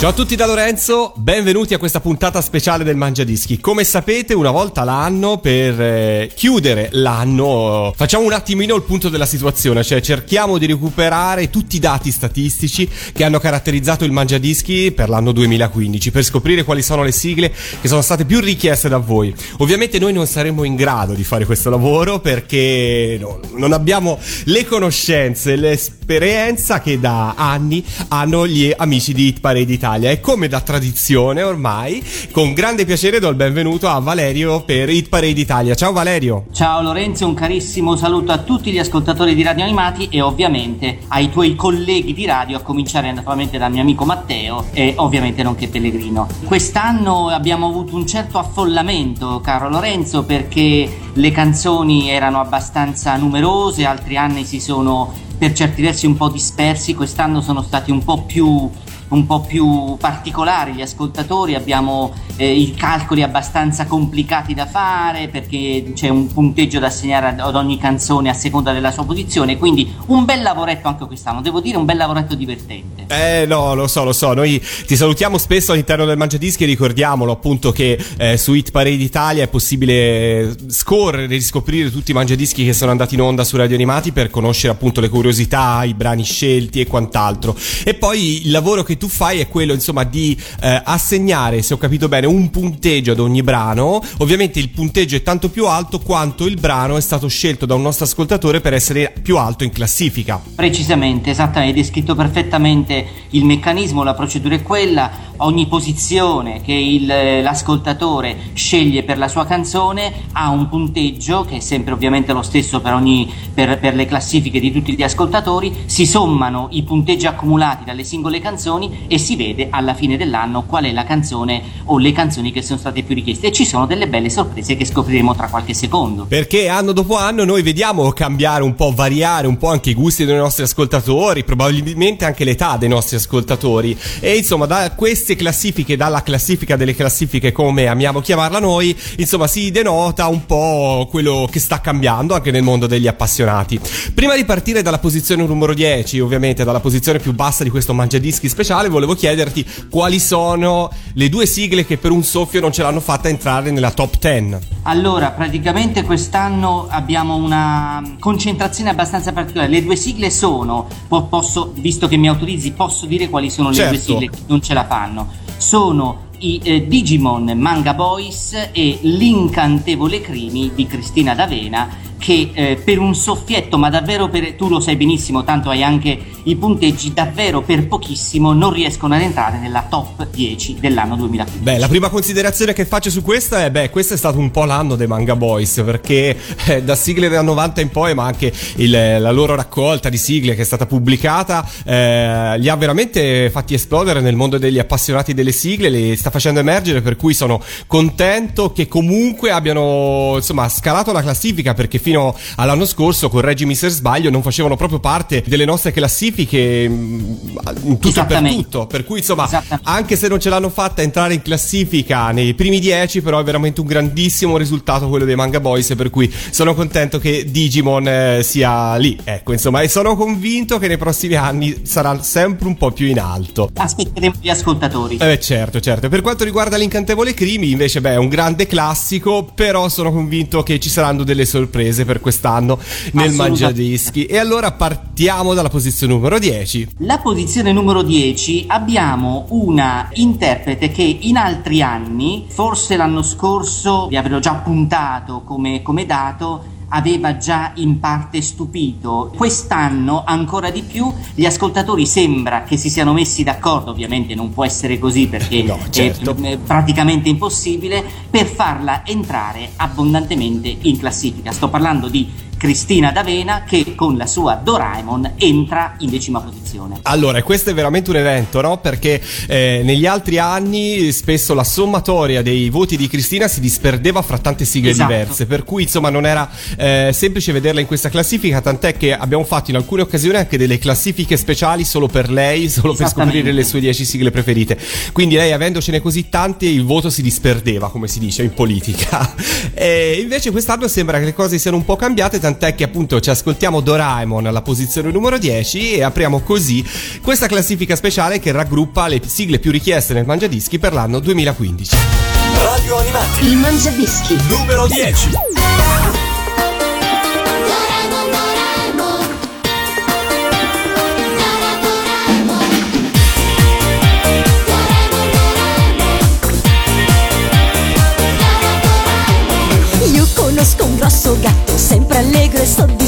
Ciao a tutti da Lorenzo, benvenuti a questa puntata speciale del Mangiadischi. Come sapete, una volta l'anno per eh, chiudere l'anno facciamo un attimino il punto della situazione, cioè cerchiamo di recuperare tutti i dati statistici che hanno caratterizzato il Mangiadischi per l'anno 2015 per scoprire quali sono le sigle che sono state più richieste da voi. Ovviamente noi non saremo in grado di fare questo lavoro perché no, non abbiamo le conoscenze, l'esperienza che da anni hanno gli amici di Hit Parade Italia. E come da tradizione ormai, con grande piacere do il benvenuto a Valerio per Hit Parade Italia. Ciao Valerio. Ciao Lorenzo, un carissimo saluto a tutti gli ascoltatori di Radio Animati e ovviamente ai tuoi colleghi di radio, a cominciare naturalmente dal mio amico Matteo e ovviamente nonché Pellegrino. Quest'anno abbiamo avuto un certo affollamento, caro Lorenzo, perché le canzoni erano abbastanza numerose, altri anni si sono per certi versi un po' dispersi, quest'anno sono stati un po' più un po' più particolari gli ascoltatori, abbiamo eh, i calcoli abbastanza complicati da fare perché c'è un punteggio da assegnare ad ogni canzone a seconda della sua posizione, quindi un bel lavoretto anche quest'anno, devo dire un bel lavoretto divertente. Eh no, lo so, lo so, noi ti salutiamo spesso all'interno del Mangiadischi e ricordiamolo appunto che eh, su Hit Parade Italia è possibile scorrere, riscoprire tutti i Mangiadischi che sono andati in onda su Radio Animati per conoscere appunto le curiosità, i brani scelti e quant'altro. E poi il lavoro che tu fai è quello insomma di eh, assegnare, se ho capito bene, un punteggio ad ogni brano. Ovviamente il punteggio è tanto più alto quanto il brano è stato scelto da un nostro ascoltatore per essere più alto in classifica. Precisamente, esattamente, hai descritto perfettamente il meccanismo, la procedura è quella, ogni posizione che il, l'ascoltatore sceglie per la sua canzone ha un punteggio che è sempre ovviamente lo stesso per, ogni, per, per le classifiche di tutti gli ascoltatori, si sommano i punteggi accumulati dalle singole canzoni e si vede alla fine dell'anno qual è la canzone o le canzoni che sono state più richieste e ci sono delle belle sorprese che scopriremo tra qualche secondo. Perché anno dopo anno noi vediamo cambiare un po', variare un po' anche i gusti dei nostri ascoltatori, probabilmente anche l'età dei nostri ascoltatori e insomma da queste classifiche, dalla classifica delle classifiche come amiamo chiamarla noi, insomma si denota un po' quello che sta cambiando anche nel mondo degli appassionati. Prima di partire dalla posizione numero 10, ovviamente dalla posizione più bassa di questo mangiadischi speciale, volevo chiederti quali sono le due sigle che per un soffio non ce l'hanno fatta entrare nella top 10. Allora, praticamente quest'anno abbiamo una concentrazione abbastanza particolare. Le due sigle sono, po- posso, visto che mi autorizzi, posso dire quali sono le Certo. due sigle che non ce la fanno. Sono i eh, Digimon Manga Boys e L'incantevole Crimi di Cristina D'Avena che eh, per un soffietto, ma davvero per, tu lo sai benissimo, tanto hai anche i punteggi, davvero per pochissimo non riescono ad entrare nella top 10 dell'anno 2015. Beh, la prima considerazione che faccio su questa è, beh, questo è stato un po' l'anno dei Manga Boys, perché eh, da sigle del 90 in poi, ma anche il- la loro raccolta di sigle che è stata pubblicata, eh, li ha veramente fatti esplodere nel mondo degli appassionati delle sigle, li sta facendo emergere, per cui sono contento che comunque abbiano, insomma, scalato la classifica, perché fino all'anno scorso, correggimi se sbaglio, non facevano proprio parte delle nostre classifiche mm, in tutto e per tutto, per cui insomma, anche se non ce l'hanno fatta entrare in classifica nei primi 10, però è veramente un grandissimo risultato quello dei Manga Boys, per cui sono contento che Digimon eh, sia lì, ecco, insomma, e sono convinto che nei prossimi anni sarà sempre un po' più in alto. Aspetteremo gli ascoltatori. Eh certo, certo. Per quanto riguarda l'incantevole Crimi, invece, beh, è un grande classico, però sono convinto che ci saranno delle sorprese per quest'anno nel. Mangiadischi. E allora partiamo dalla posizione numero 10. La posizione numero 10 abbiamo una interprete che in altri anni, forse l'anno scorso vi avrò già puntato come, come dato, aveva già in parte stupito. Quest'anno ancora di più gli ascoltatori sembra che si siano messi d'accordo, ovviamente non può essere così perché No, certo. è eh, praticamente impossibile, per farla entrare abbondantemente in classifica. Sto parlando di Cristina D'Avena che con la sua Doraemon entra in decima posizione. Allora, questo è veramente un evento, no? Perché eh, negli altri anni spesso la sommatoria dei voti di Cristina si disperdeva fra tante sigle Esatto. diverse, per cui insomma non era eh, semplice vederla in questa classifica, tant'è che abbiamo fatto in alcune occasioni anche delle classifiche speciali solo per lei, solo per scoprire le sue 10 sigle preferite. Quindi lei avendocene così tante il voto si disperdeva, come si dice in politica. E invece quest'anno sembra che le cose siano un po' cambiate, tant'è che appunto ci ascoltiamo Doraemon alla posizione numero 10 e apriamo così questa classifica speciale che raggruppa le sigle più richieste nel Mangiadischi per l'anno 2015. Radio Animati, Il Mangiadischi. numero 10. Doraemon, Doraemon. Dora, Doraemon. Doraemon, Doraemon. Io conosco un grosso gatto, sempre allegro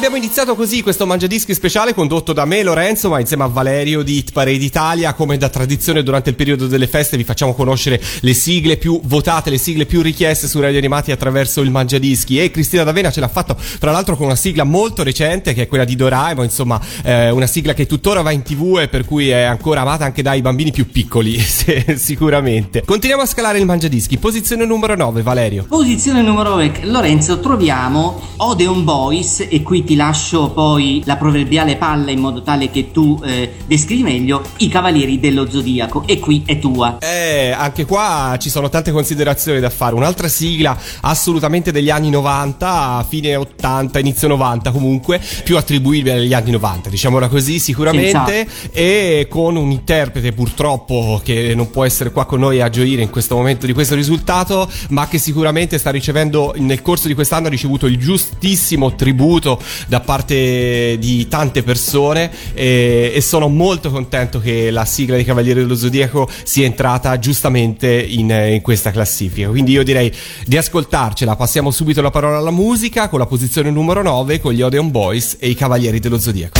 abbiamo iniziato così questo Mangiadischi speciale condotto da me, Lorenzo, ma insieme a Valerio di Hit Parade Italia. Come da tradizione durante il periodo delle feste vi facciamo conoscere le sigle più votate, le sigle più richieste su Radio Animati attraverso il Mangiadischi. E Cristina D'Avena ce l'ha fatto, tra l'altro, con una sigla molto recente che è quella di Doraemon, insomma, eh, una sigla che tuttora va in tv e per cui è ancora amata anche dai bambini più piccoli, se- sicuramente. Continuiamo a scalare il Mangiadischi. Posizione numero 9, Valerio. Posizione numero 9, Lorenzo, troviamo Odeon Boys e qui ti lascio poi la proverbiale palla in modo tale che tu eh, descrivi meglio i Cavalieri dello Zodiaco e qui è tua. Eh, anche qua ci sono tante considerazioni da fare. Un'altra sigla assolutamente degli anni 90, fine 80, inizio 90 comunque, più attribuibile agli anni 90, diciamola così sicuramente, e con un interprete purtroppo che non può essere qua con noi a gioire in questo momento di questo risultato, ma che sicuramente sta ricevendo nel corso di quest'anno ha ricevuto il giustissimo tributo da parte di tante persone e, e sono molto contento che la sigla dei Cavalieri dello Zodiaco sia entrata giustamente in, in questa classifica. Quindi io direi di ascoltarcela. Passiamo subito la parola alla musica con la posizione numero 9 con gli Odeon Boys e i Cavalieri dello Zodiaco.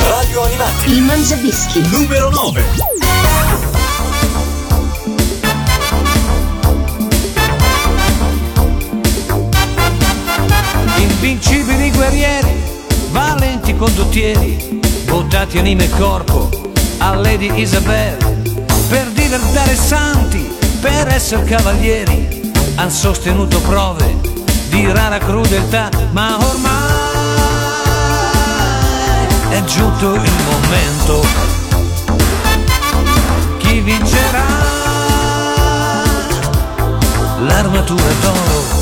Radio Animati. Il Mangiadischi. Numero 9. Invincibili guerrieri, valenti condottieri, buttati anima e corpo a Lady Isabel, per diventare santi, per essere cavalieri, han sostenuto prove di rara crudeltà, ma ormai è giunto il momento. Chi vincerà? L'armatura d'oro.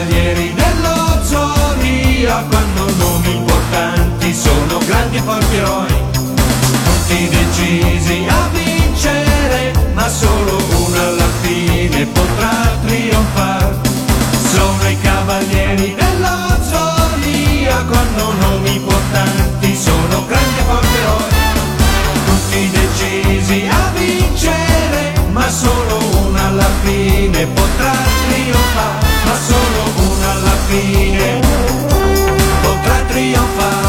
Cavalieri dello zodiaco, hanno nomi importanti, sono grandi e forti eroi, tutti decisi a vincere, ma solo uno alla fine potrà trionfare. Sono i cavalieri dello zodiaco, hanno nomi importanti, sono grandi e forti eroi, tutti decisi a vincere, ma solo uno alla fine potrà trionfare, ma solo fine potrà trionfare.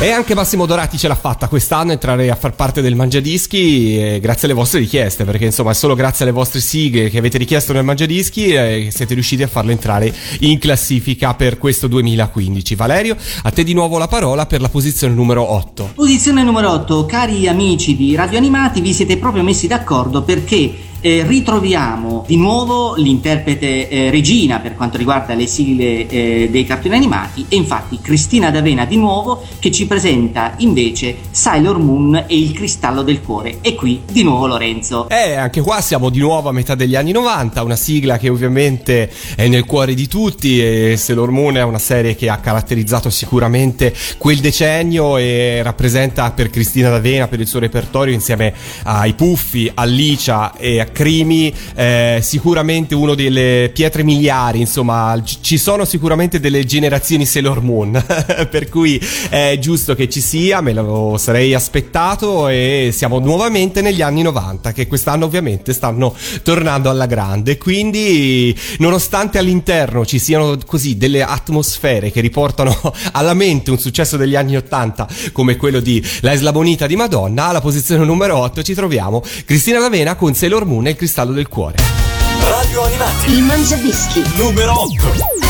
E anche Massimo Dorati ce l'ha fatta quest'anno entrare a far parte del Mangiadischi eh, grazie alle vostre richieste, perché insomma è solo grazie alle vostre sigle che avete richiesto nel Mangiadischi eh, che siete riusciti a farlo entrare in classifica per questo 2015. Valerio, a te di nuovo la parola per la posizione numero 8. Posizione numero 8, cari amici di Radio Animati, vi siete proprio messi d'accordo perché eh, ritroviamo di nuovo l'interprete eh, regina per quanto riguarda le sigle eh, dei cartoni animati e infatti Cristina D'Avena di nuovo che ci presenta invece Sailor Moon e il cristallo del cuore e qui di nuovo Lorenzo. Eh, anche qua siamo di nuovo a metà degli anni 90, una sigla che ovviamente è nel cuore di tutti e Sailor Moon è una serie che ha caratterizzato sicuramente quel decennio e rappresenta per Cristina D'Avena, per il suo repertorio insieme ai Puffi, a Licia e a Crimi eh, sicuramente uno delle pietre miliari, insomma ci sono sicuramente delle generazioni Sailor Moon, per cui è giusto che ci sia, me lo sarei aspettato e siamo nuovamente negli anni 90 che quest'anno ovviamente stanno tornando alla grande, quindi nonostante all'interno ci siano così delle atmosfere che riportano alla mente un successo degli anni 80 come quello di La Isla Bonita di Madonna, alla posizione numero 8 ci troviamo Cristina D'Avena con Sailor Moon e il cristallo del cuore. Radio Animati. Il Mangiadischi. Numero 8.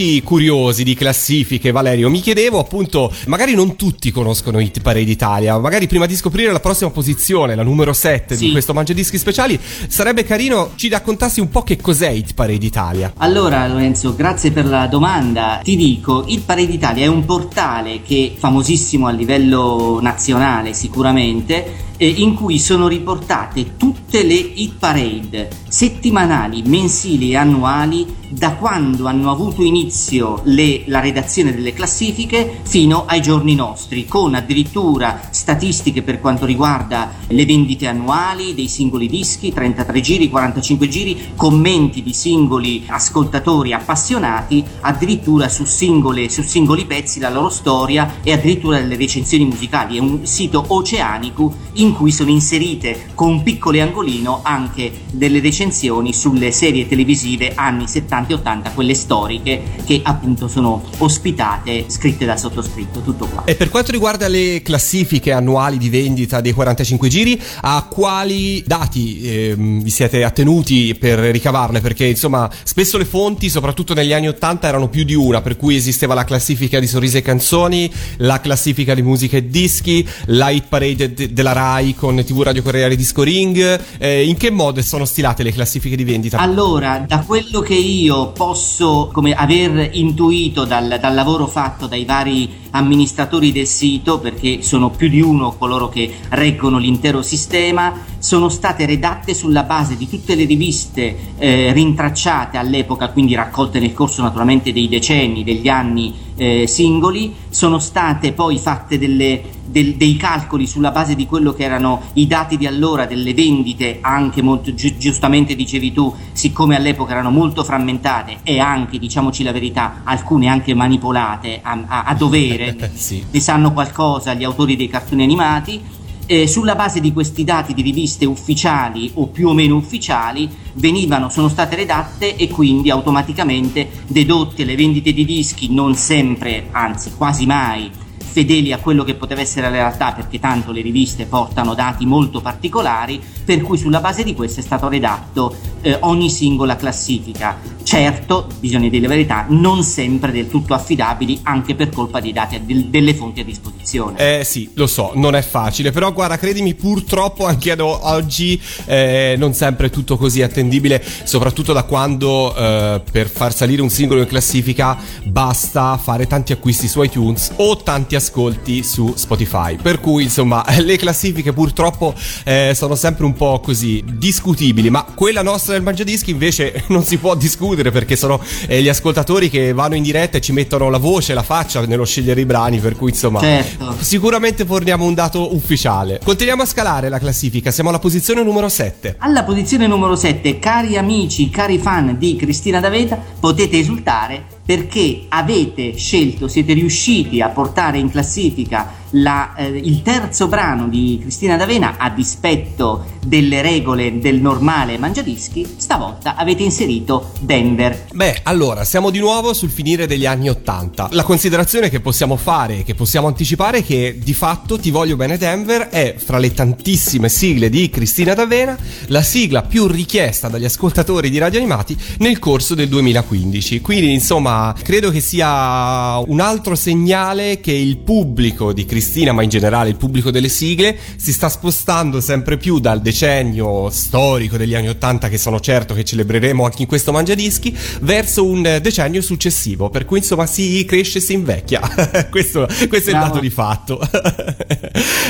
Amici curiosi di classifiche, Valerio, mi chiedevo appunto, magari non tutti conoscono Hit Parade Italia, magari prima di scoprire la prossima posizione, la numero 7 di Sì. questo Mangiadischi speciali, sarebbe carino ci raccontassi un po' che cos'è Hit Parade Italia. Allora Lorenzo, grazie per la domanda. Ti dico, il Parade Italia è un portale che è famosissimo a livello nazionale sicuramente, eh, in cui sono riportate tutte le hit parade settimanali, mensili e annuali da quando hanno avuto inizio le- la redazione delle classifiche fino ai giorni nostri, con addirittura statistiche per quanto riguarda le vendite annuali dei singoli dischi, 33 giri, 45 giri, commenti di singoli ascoltatori appassionati, addirittura su, singole- su singoli pezzi, la loro storia e addirittura delle recensioni musicali. È un sito oceanico in cui sono inserite con un piccolo angolino anche delle recensioni sulle serie televisive anni 70 e 80, quelle storiche che appunto sono ospitate, scritte dal sottoscritto, tutto qua. E per quanto riguarda le classifiche annuali di vendita dei 45 giri, a quali dati ehm, vi siete attenuti per ricavarle? Perché insomma, spesso le fonti, soprattutto negli anni 80, erano più di una, per cui esisteva la classifica di sorrisi e canzoni, la classifica di musica e dischi, la hit parade de- della Rai con TV Radio Corriere Disco Ring. Eh, in che modo sono stilate le classifiche di vendita? Allora, da quello che io posso come aver intuito dal, dal lavoro fatto dai vari amministratori del sito, perché sono più di uno coloro che reggono l'intero sistema, sono state redatte sulla base di tutte le riviste eh, rintracciate all'epoca, quindi raccolte nel corso naturalmente dei decenni, degli anni eh, singoli, sono state poi fatte delle, del- dei calcoli sulla base di quello che erano i dati di allora delle vendite, anche molto giu- giustamente dicevi tu, siccome all'epoca erano molto frammentate e anche, diciamoci la verità, alcune anche manipolate a, a- a dovere, Sì. ne sanno qualcosa gli autori dei cartoni animati. Eh, sulla base di questi dati di riviste ufficiali o più o meno ufficiali venivano, sono state redatte e quindi automaticamente dedotte le vendite di dischi non sempre, anzi quasi mai fedeli a quello che poteva essere la realtà perché tanto le riviste portano dati molto particolari per cui sulla base di questo è stato redatto eh, ogni singola classifica. Certo bisogna dire la verità non sempre del tutto affidabili anche per colpa dei dati del- delle fonti a disposizione. Eh sì, lo so, non è facile, però guarda, credimi, purtroppo anche ad oggi eh, non sempre è tutto così attendibile, soprattutto da quando eh, per far salire un singolo in classifica basta fare tanti acquisti su iTunes o tanti ascolti su Spotify. Per cui, insomma, le classifiche purtroppo eh, sono sempre un po' così discutibili, ma quella nostra del Mangiadischi invece non si può discutere perché sono eh, gli ascoltatori che vanno in diretta e ci mettono la voce, la faccia nello scegliere i brani, per cui insomma Certo. sicuramente forniamo un dato ufficiale. Continuiamo a scalare la classifica, siamo alla posizione numero 7. Alla posizione numero 7, cari amici, cari fan di Cristina D'Aveta, potete esultare perché avete scelto, siete riusciti a portare in classifica la, eh, il terzo brano di Cristina D'Avena a dispetto delle regole del normale mangiadischi, stavolta avete inserito Denver. Beh, allora, siamo di nuovo sul finire degli anni 80. La considerazione che possiamo fare, che possiamo anticipare è che di fatto Ti voglio bene Denver è fra le tantissime sigle di Cristina D'Avena la sigla più richiesta dagli ascoltatori di Radio Animati nel corso del 2015. Quindi, insomma, credo che sia un altro segnale che il pubblico di Cristina, ma in generale il pubblico delle sigle, si sta spostando sempre più dal decennio storico degli anni 80 che sono certo che celebreremo anche in questo Mangiadischi verso un decennio successivo. Per cui insomma si cresce e si invecchia. Questo, questo è il dato di fatto.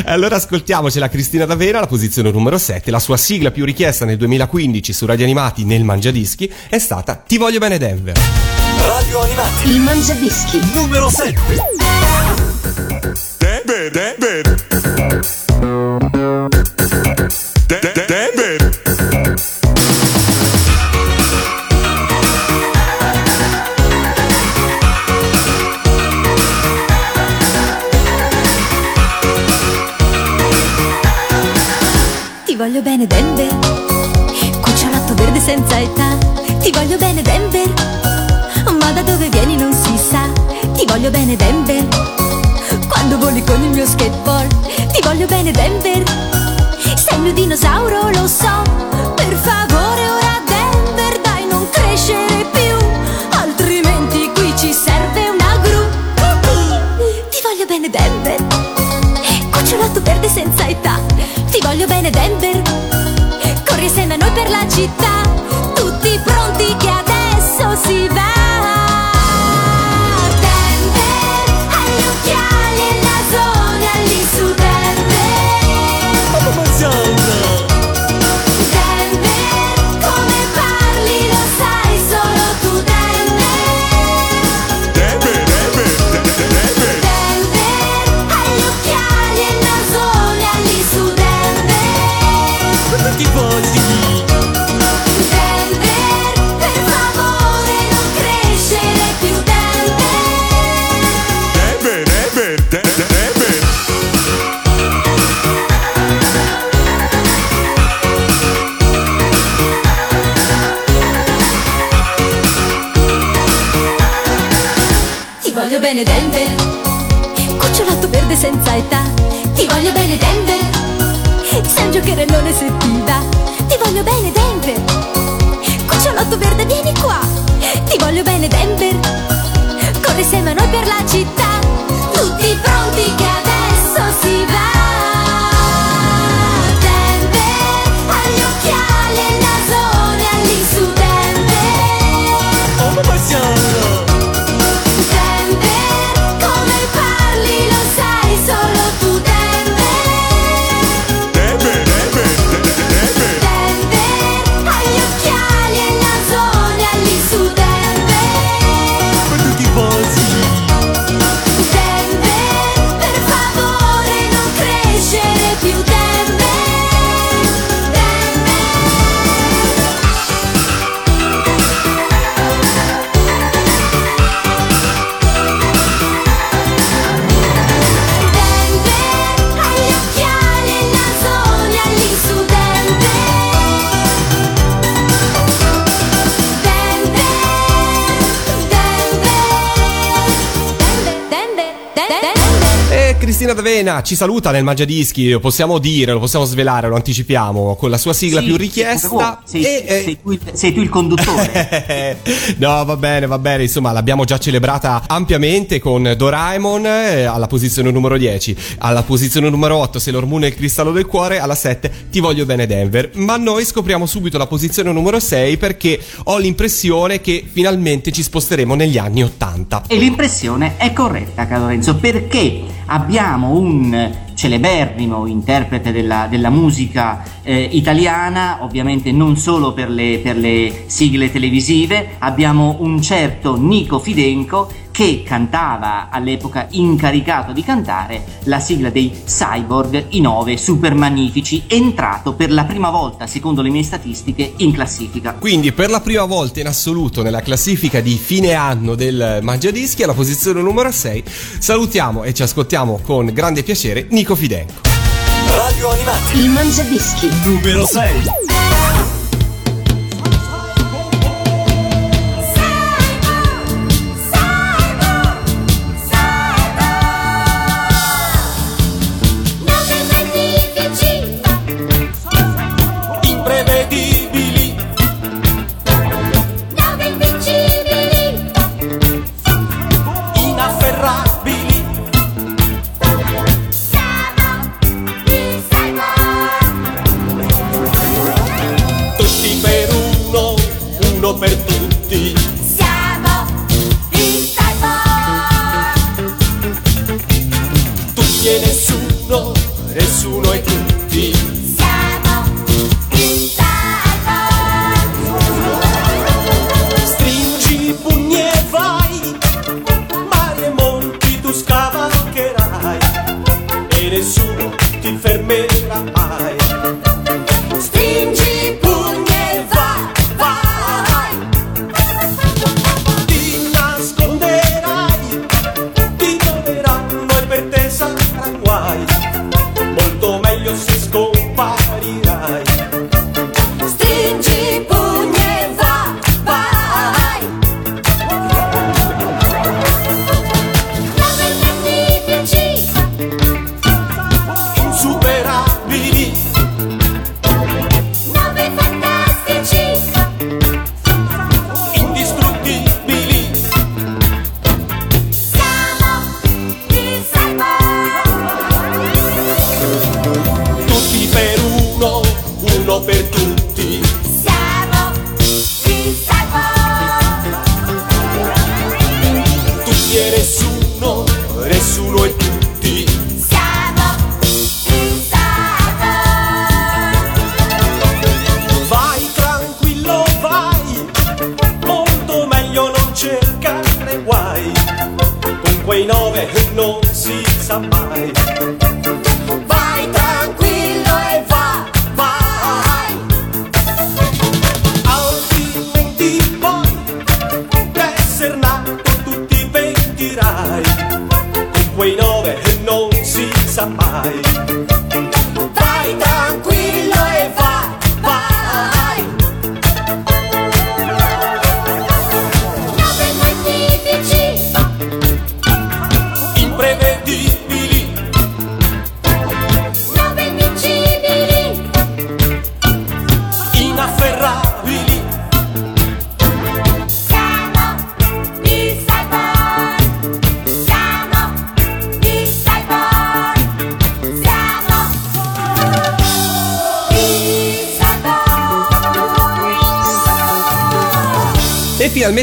Allora ascoltiamoci la Cristina D'Avera la posizione numero 7 la sua sigla più richiesta nel 2015 su Radio Animati nel Mangiadischi è stata Ti voglio bene Denver. Radio Animati. Il Mangiadischi. numero 7. Ti voglio bene Denver, cucciolotto verde senza età. Ti voglio bene Denver, ma da dove vieni non si sa. Ti voglio bene Denver, quando voli con il mio skateboard Ti voglio bene Denver. Sei il mio dinosauro, lo so. Per favore ora Denver Dai non crescere più. Altrimenti qui ci serve una gru. Ti voglio bene Denver. Cucciolotto verde senza età. Ti voglio bene Denver. Corri insieme a noi per la città. Tutti pronti che adesso si vede Cristina D'Avena ci saluta nel Mangiadischi, lo possiamo dire, lo possiamo svelare, lo anticipiamo, con la sua sigla Sì, più richiesta. Sei, e, eh, sei tu il, sei tu il conduttore. no, va bene, va bene. Insomma, l'abbiamo già celebrata ampiamente con Doraemon eh, alla posizione numero 10. Alla posizione numero 8, Sailor Moon e il cristallo del cuore. Alla 7, Ti voglio bene, Denver. Ma noi scopriamo subito la posizione numero 6 perché ho l'impressione che finalmente ci sposteremo negli anni 80. E l'impressione è corretta, caro Lorenzo, perché abbiamo un celeberrimo interprete della, della musica eh, italiana, ovviamente non solo per le, per le sigle televisive, abbiamo un certo Nico Fidenco che cantava all'epoca incaricato di cantare la sigla dei Cyborg, i nove super magnifici, entrato per la prima volta, secondo le mie statistiche, in classifica. Quindi per la prima volta in assoluto nella classifica di fine anno del Mangiadischi alla posizione numero 6 salutiamo e ci ascoltiamo con grande piacere Nico Fidenco. Radio Animati Il Mangiadischi. numero 6. Tutti per uno, uno per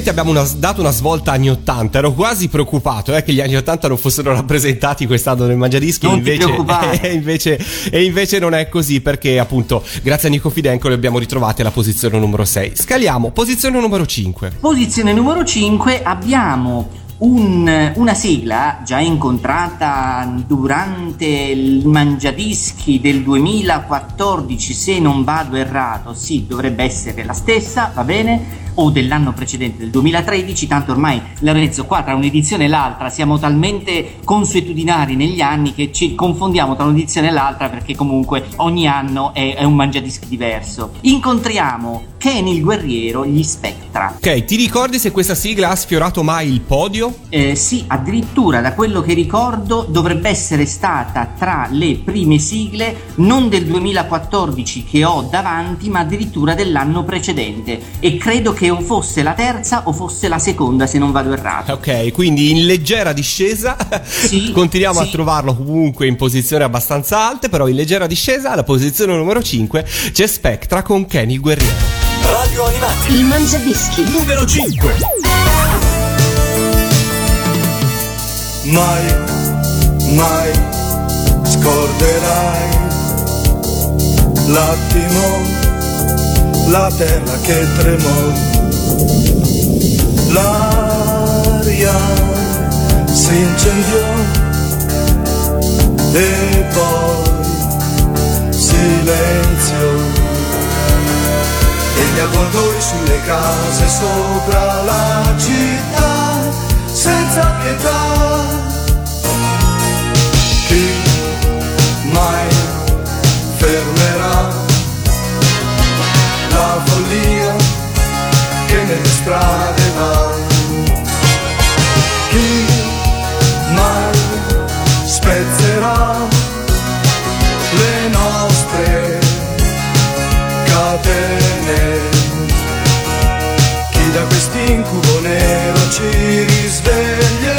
finalmente abbiamo una- dato una svolta anni 80. Ero quasi preoccupato eh, che gli anni 80 non fossero rappresentati quest'anno nel Mangiadischi. Invece, preoccupare. e, invece, e invece non è così perché, appunto, grazie a Nico Fidenco le abbiamo ritrovate alla posizione numero 6. Scaliamo, posizione numero 5. Posizione numero 5 abbiamo un- una sigla già incontrata durante il Mangiadischi del 2014, se non vado errato, sì, dovrebbe essere la stessa, va bene? O dell'anno precedente, del 2013, tanto ormai Lorenzo qua tra un'edizione e l'altra siamo talmente consuetudinari negli anni che ci confondiamo tra un'edizione e l'altra perché comunque ogni anno è, è un Mangiadischi diverso. Incontriamo Kenny il guerriero, gli Spectra. Ok, ti ricordi se questa sigla ha sfiorato mai il podio? Eh, sì, addirittura da quello che ricordo dovrebbe essere stata tra le prime sigle non del 2014 che ho davanti, ma addirittura dell'anno precedente. E credo che o fosse la terza o fosse la seconda, se non vado errato. Ok, quindi in leggera discesa. Sì, Continuiamo a sì. trovarlo comunque in posizioni abbastanza alte, però in leggera discesa, alla posizione numero 5 c'è Spectra con Kenny il guerriero. Radio Animati, Il Mangiadischi. numero 5. mai, mai scorderai l'attimo, la terra che tremò, l'aria si incendiò e poi silenzio. Gli avvoltoi sulle case sopra la città senza pietà. Chi mai fermerà la follia che nelle strade va? Catene? Chi da quest'incubo nero ci risveglierà?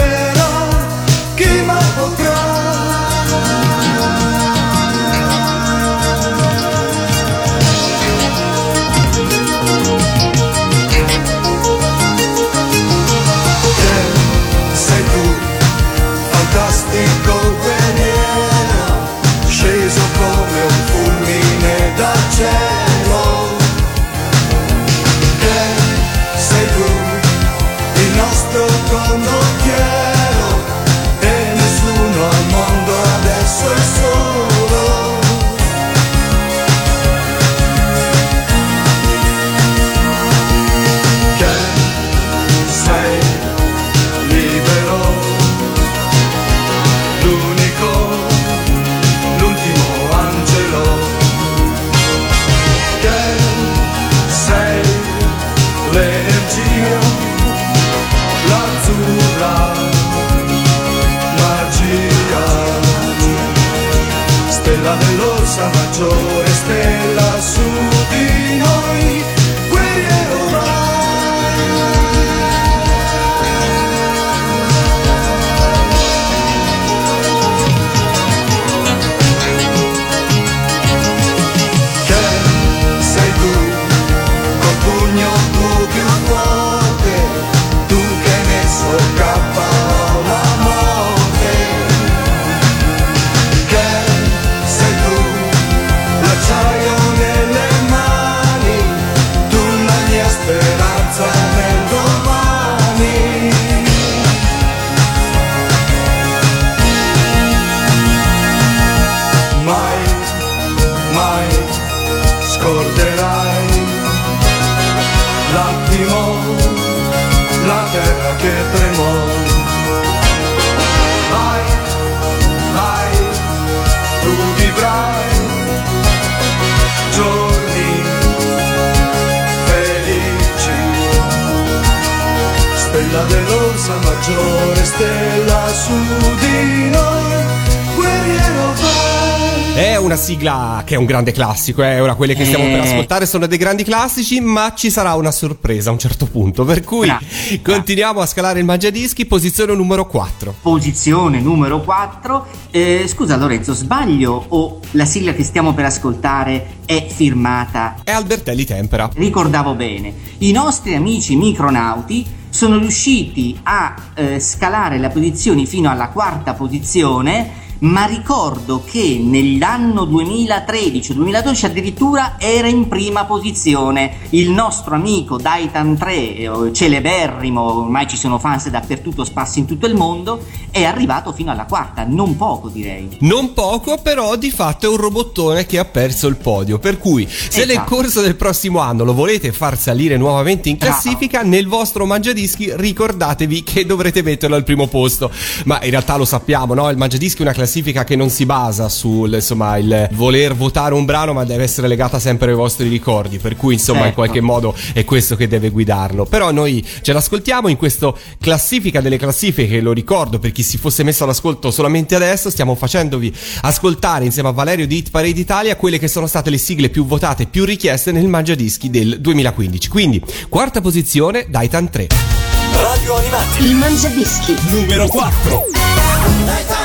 Stella su di noi, guerriero vai. È una sigla che è un grande classico, è ora quelle che stiamo per Eh. ascoltare sono dei grandi classici, ma ci sarà una sorpresa a un certo punto, per cui Bra- continuiamo a scalare il mangiadischi, posizione numero 4. Posizione numero 4. Eh, scusa Lorenzo, sbaglio o la sigla che stiamo per ascoltare è firmata? È Albertelli Tempera. Ricordavo bene, i nostri amici micronauti sono riusciti a eh, scalare le posizioni fino alla quarta posizione, ma ricordo che nell'anno 2013-2012 addirittura era in prima posizione il nostro amico Daitan 3, eh, celeberrimo, ormai ci sono fans dappertutto, spassi in tutto il mondo, è arrivato fino alla quarta, non poco direi. Non poco, però di fatto è un robottone che ha perso il podio. Per cui, se nel Esatto. corso del prossimo anno lo volete far salire nuovamente in classifica, nel vostro mangiadischi ricordatevi che dovrete metterlo al primo posto. Ma in realtà lo sappiamo, no? Il mangiadischi è una classifica che non si basa sul insomma il voler votare un brano, ma deve essere legata sempre ai vostri ricordi. Per cui, insomma, in Certo. qualche modo è questo che deve guidarlo. Però noi ce l'ascoltiamo in questo classifica delle classifiche, lo ricordo per chi si fosse messo all'ascolto solamente adesso, stiamo facendovi ascoltare insieme a Valerio di Hit Parade Italia quelle che sono state le sigle più votate, più richieste nel Mangiadischi del 2015. Quindi, quarta posizione, Daitan 3. Radio Animati Il Mangiadischi. numero 4. Uno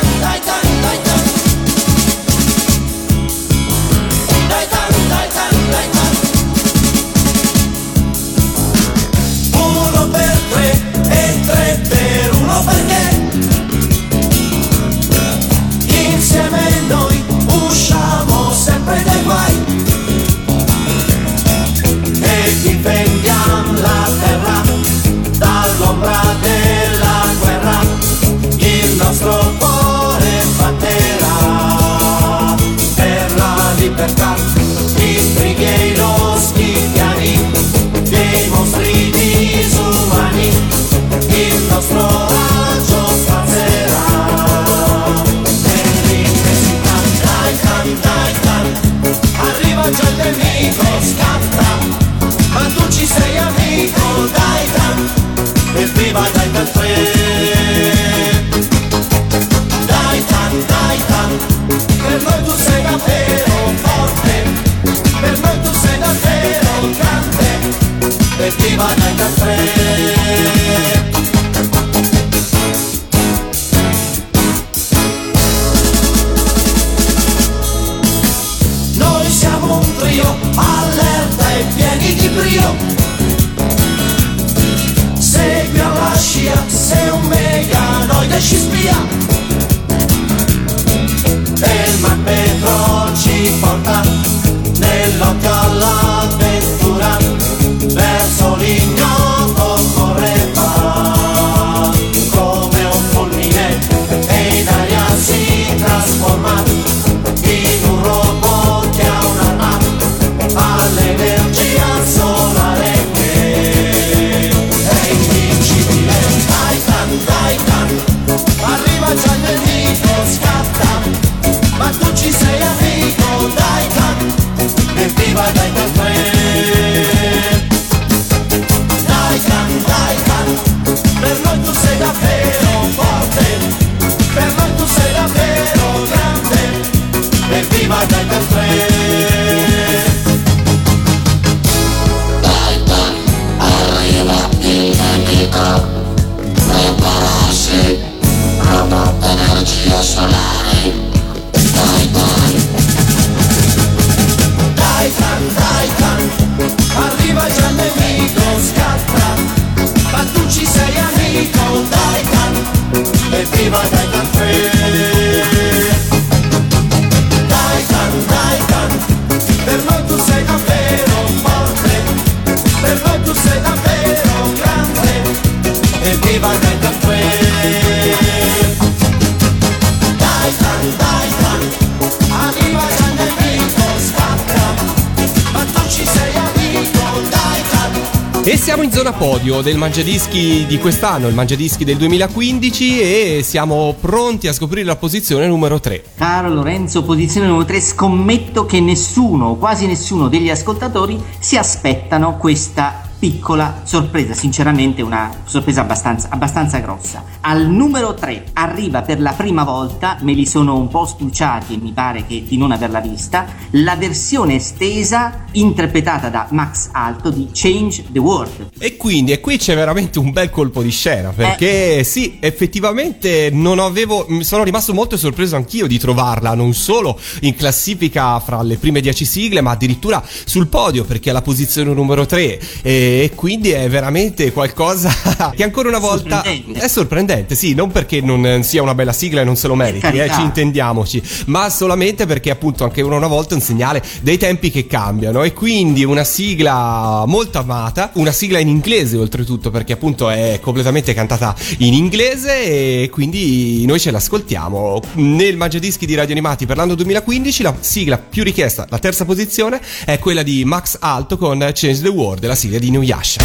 del Mangiadischi di quest'anno, il Mangiadischi del 2015 e siamo pronti a scoprire la posizione numero 3. Caro Lorenzo, posizione numero 3, scommetto che nessuno, quasi nessuno degli ascoltatori si aspettano questa piccola sorpresa, sinceramente una sorpresa abbastanza, abbastanza grossa. Al numero 3 arriva per la prima volta, me li sono un po' stuciati e mi pare che di non averla vista, la versione estesa interpretata da Max Alto di Change the World. E quindi, e qui c'è veramente un bel colpo di scena, perché sì, effettivamente non avevo, sono rimasto molto sorpreso anch'io di trovarla, non solo in classifica fra le prime 10 sigle, ma addirittura sul podio, perché è la posizione numero 3, e quindi è veramente qualcosa che ancora una volta Sorprendente. è sorprendente, sì, non perché non sia una bella sigla e non se lo meriti, eh, ci intendiamoci, ma solamente perché appunto anche una volta è un segnale dei tempi che cambiano e quindi una sigla molto amata, una sigla in inglese oltretutto perché appunto è completamente cantata in inglese e quindi noi ce l'ascoltiamo. Nel Mangiadischi di Radio Animati per l'anno 2015 la sigla più richiesta, la terza posizione, è quella di Max Alto con Change the World, la sigla di Inuyasha.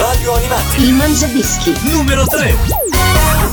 Radio Animati. Il Mangiadischi. Numero 3.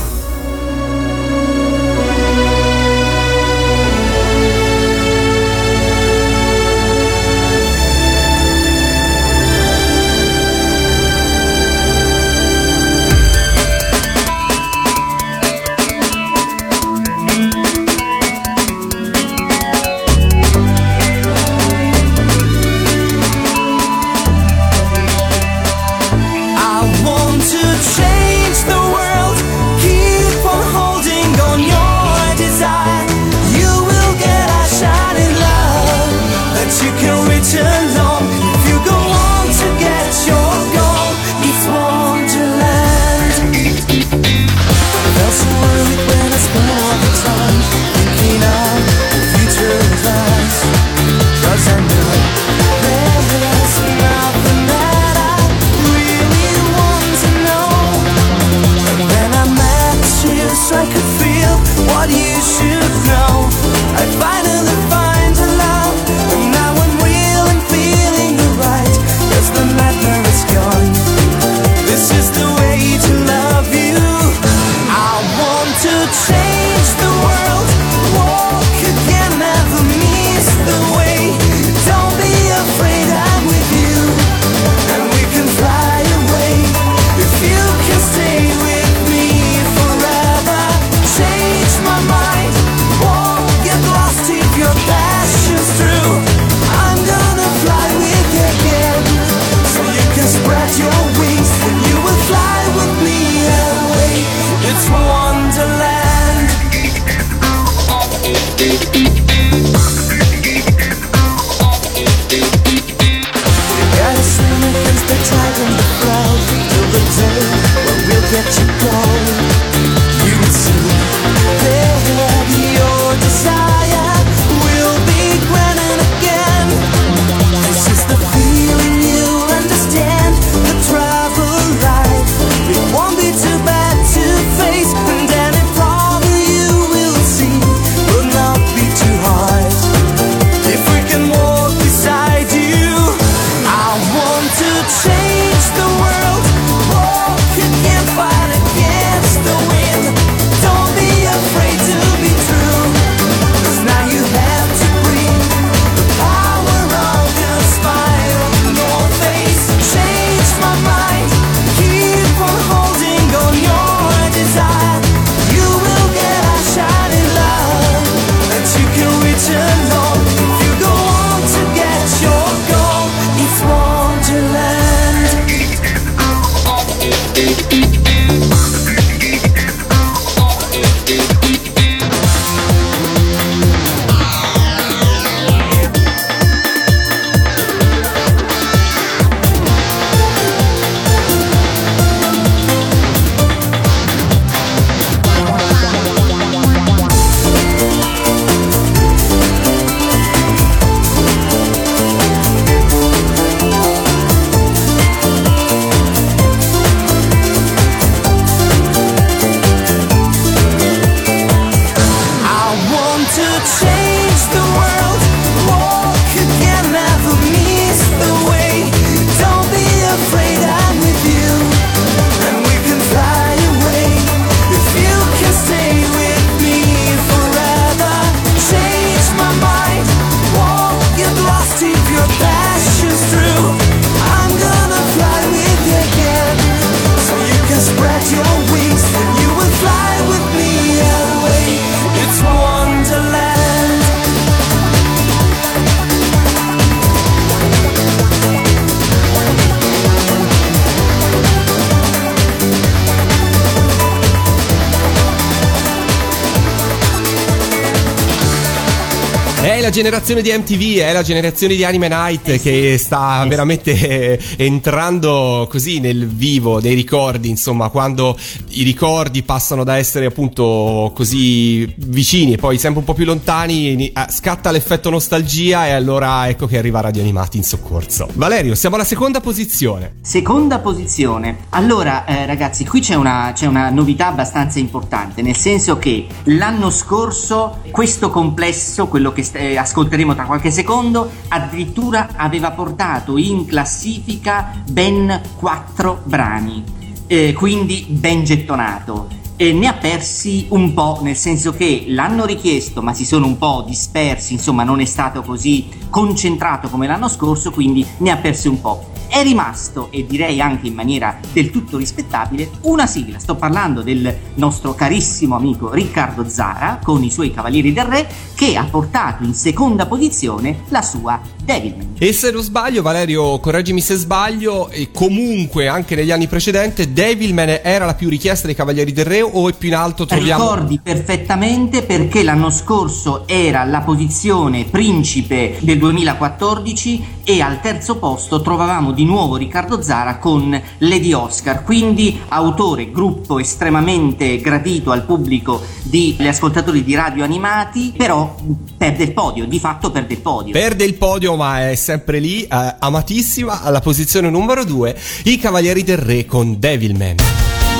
La generazione di MTV, è la generazione di Anime Night che sta veramente eh, entrando così nel vivo dei ricordi, insomma, quando i ricordi passano da essere appunto così vicini e poi sempre un po' più lontani, ni- ah, scatta l'effetto nostalgia e allora ecco che arriva Radio Animati in soccorso. Valerio, siamo alla seconda posizione. Seconda posizione. Allora, eh, ragazzi, qui c'è una, c'è una novità abbastanza importante, nel senso che l'anno scorso questo complesso, quello che st- eh, ascolteremo tra qualche secondo, addirittura aveva portato in classifica ben quattro brani, eh, quindi ben gettonato. E ne ha persi un po', nel senso che l'hanno richiesto, ma si sono un po' dispersi, insomma, non è stato così concentrato come l'anno scorso, quindi ne ha persi un po'. È rimasto, e direi anche in maniera del tutto rispettabile, una sigla. Sto parlando del nostro carissimo amico Riccardo Zara con i suoi Cavalieri del Re, che ha portato in seconda posizione la sua Devilman. E se non sbaglio, Valerio, correggimi se sbaglio, e comunque anche negli anni precedenti Devilman era la più richiesta dei Cavalieri del Re o è più in alto troviamo... Ricordi perfettamente perché l'anno scorso era la posizione principe del 2014 e al terzo posto trovavamo di nuovo Riccardo Zara con Lady Oscar, quindi autore, gruppo estremamente gradito al pubblico di gli ascoltatori di radio animati, però perde il podio, di fatto perde il podio. Perde il podio, ma è sempre lì, eh, amatissima, alla posizione numero 2, i Cavalieri del Re con Devilman.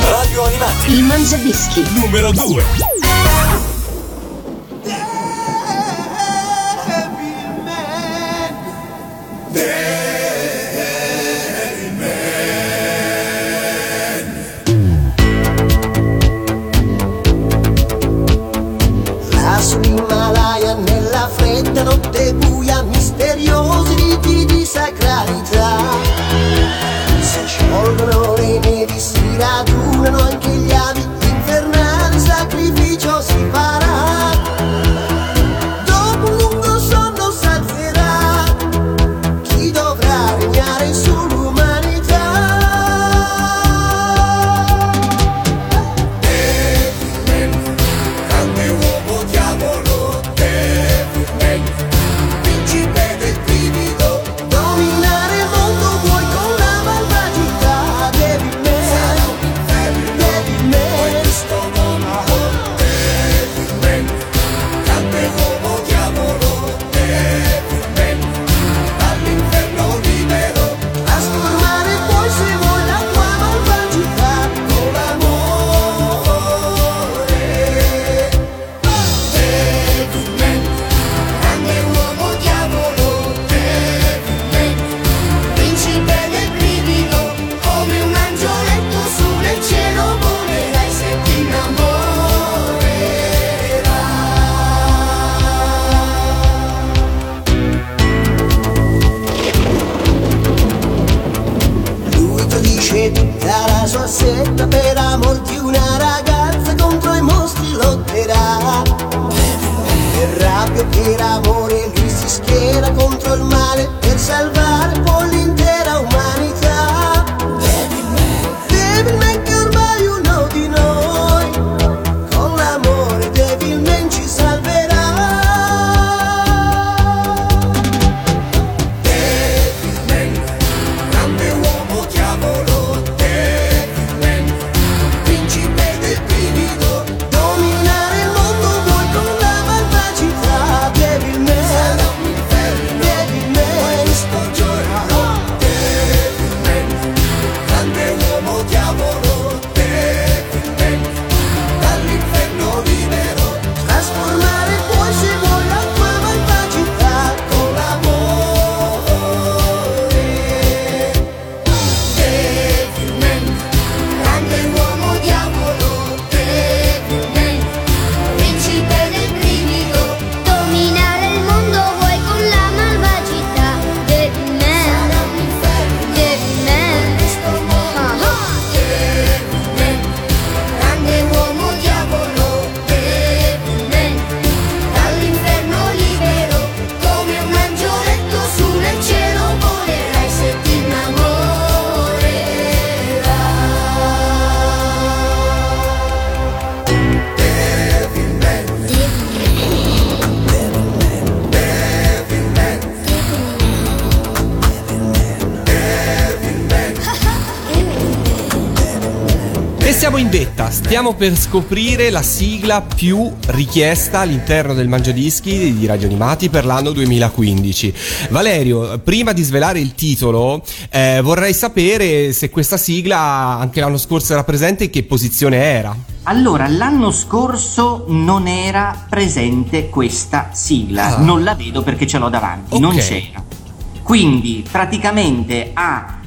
Radio Animati. Il Mangiadischi. Numero 2. Misteriosi riti di sacralità. Si sciolgono le nevi si radunano anche gli abiti stiamo per scoprire la sigla più richiesta all'interno del Mangiadischi di Radio Animati per l'anno 2015. Valerio, prima di svelare il titolo, eh, vorrei sapere se questa sigla anche l'anno scorso era presente e che posizione era. Allora, l'anno scorso non era presente questa sigla, Ah. non la vedo perché ce l'ho davanti, non Ok. c'era. Quindi praticamente ha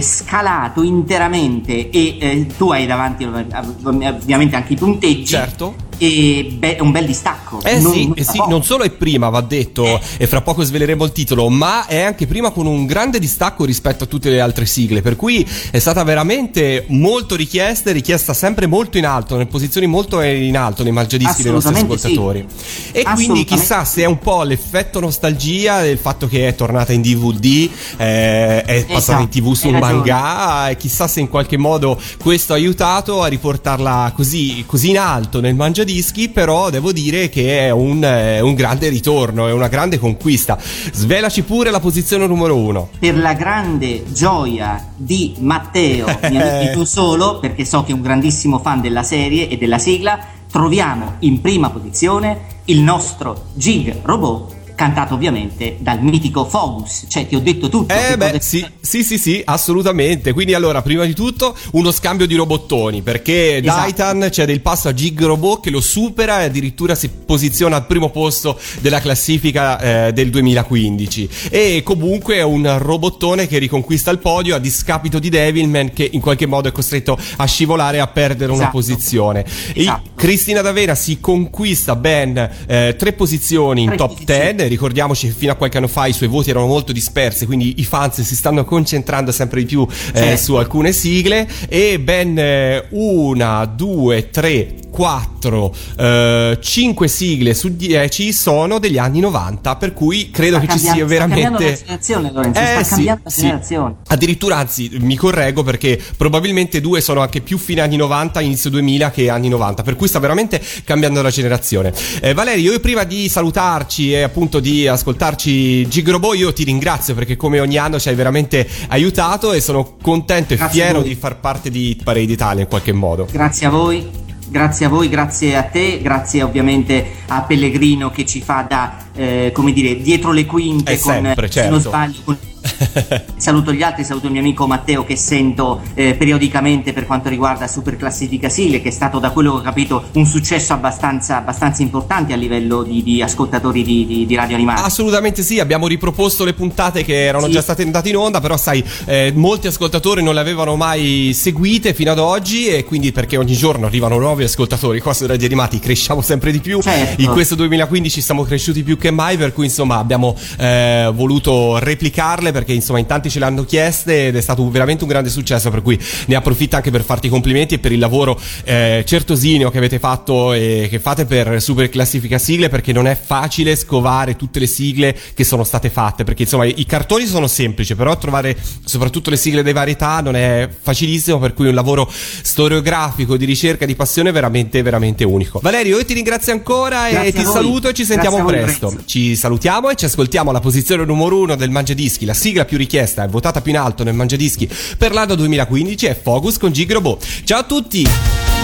scalato interamente e eh, tu hai davanti ov- ovviamente anche i punteggi. Certo. E beh, è un bel distacco. Eh Non- sì, non eh sì, non solo è prima, va detto, Eh. e fra poco sveleremo il titolo, ma è anche prima con un grande distacco rispetto a tutte le altre sigle, per cui è stata veramente molto richiesta e richiesta sempre molto in alto, nelle posizioni molto in alto nei malgiadischi dei nostri Assolutamente sì. ascoltatori. E quindi chissà se è un po' l'effetto nostalgia del fatto che è tornata in DVD, eh, è passata in Esatto, TV su hai un manga, e chissà se in qualche modo questo ha aiutato a riportarla così, così in alto nel mangiadischi, però devo dire che è un, è un grande ritorno, è una grande conquista. Svelaci pure la posizione numero uno. per la grande gioia di Matteo, mi amici tu solo, perché so che è un grandissimo fan della serie e della sigla, troviamo in prima posizione il nostro Jig Robot, cantato ovviamente dal mitico Fogus. Cioè, ti ho detto tutto. Eh beh, sì, sì, sì, sì, assolutamente. Quindi allora, prima di tutto, uno scambio di robottoni, perché Esatto. Daitan c'è del passo a Gig Robot che lo supera e addirittura si posiziona al primo posto della classifica eh, del 2015. E comunque è un robottone che riconquista il podio a discapito di Devilman che in qualche modo è costretto a scivolare e a perdere una Esatto. posizione. E Esatto. Cristina D'Avena si conquista ben eh, tre posizioni in Tre top posizioni. 10 ricordiamoci che fino a qualche anno fa i suoi voti erano molto dispersi, quindi i fans si stanno concentrando sempre di più eh, Certo. su alcune sigle e ben eh, una, due, tre, quattro, eh, cinque sigle su 10 sono degli anni 90, per cui credo Sta che ci sia sta veramente... la generazione, Lorenzo, sta Eh, sì, cambiando la sì. generazione. Addirittura, anzi, mi correggo perché probabilmente due sono anche più fine anni 90, inizio 2000 che anni 90, per cui sta veramente cambiando la generazione. Eh, Valerio, io prima di salutarci e appunto di ascoltarci Gigrobo, io ti ringrazio perché come ogni anno ci hai veramente aiutato e sono contento e Grazie fiero di far parte di Parade Italia in qualche modo. Grazie a voi, grazie a voi, grazie a te, grazie ovviamente a Pellegrino che ci fa da, eh, come dire, dietro le quinte Eh, con, sempre, se non certo. sbaglio, con- saluto gli altri, saluto il mio amico Matteo che sento eh, periodicamente per quanto riguarda Super Classifica Sigle, che è stato da quello che ho capito un successo abbastanza, abbastanza importante a livello di, di ascoltatori di, di- di radio animati. Assolutamente sì, abbiamo riproposto le puntate che erano Sì. già state andate in onda, però sai, eh, molti ascoltatori non le avevano mai seguite fino ad oggi e quindi perché ogni giorno arrivano nuovi ascoltatori qua su Radio Animati, cresciamo sempre di più. Certo. In questo 2015 siamo cresciuti più che mai, per cui insomma abbiamo eh, voluto replicarle perché insomma in tanti ce le hanno chieste ed è stato veramente un grande successo, per cui ne approfitto anche per farti i complimenti e per il lavoro eh, certosinio che avete fatto e che fate per Super Classifica Sigle perché non è facile scovare tutte le sigle che sono state fatte perché insomma i cartoni sono semplici però trovare soprattutto le sigle dei varietà non è facilissimo per cui un lavoro storiografico di ricerca di passione veramente veramente unico. Valerio io ti ringrazio ancora Grazie e ti saluto e ci sentiamo presto. Ci salutiamo e ci ascoltiamo alla posizione numero uno del Mangiadischi la sigla più richiesta e votata più in alto nel Mangiadischi per l'anno 2015 è Focus con Gig Robot ciao a tutti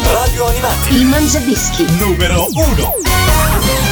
Radio Animati. Il Mangiadischi. Numero 1.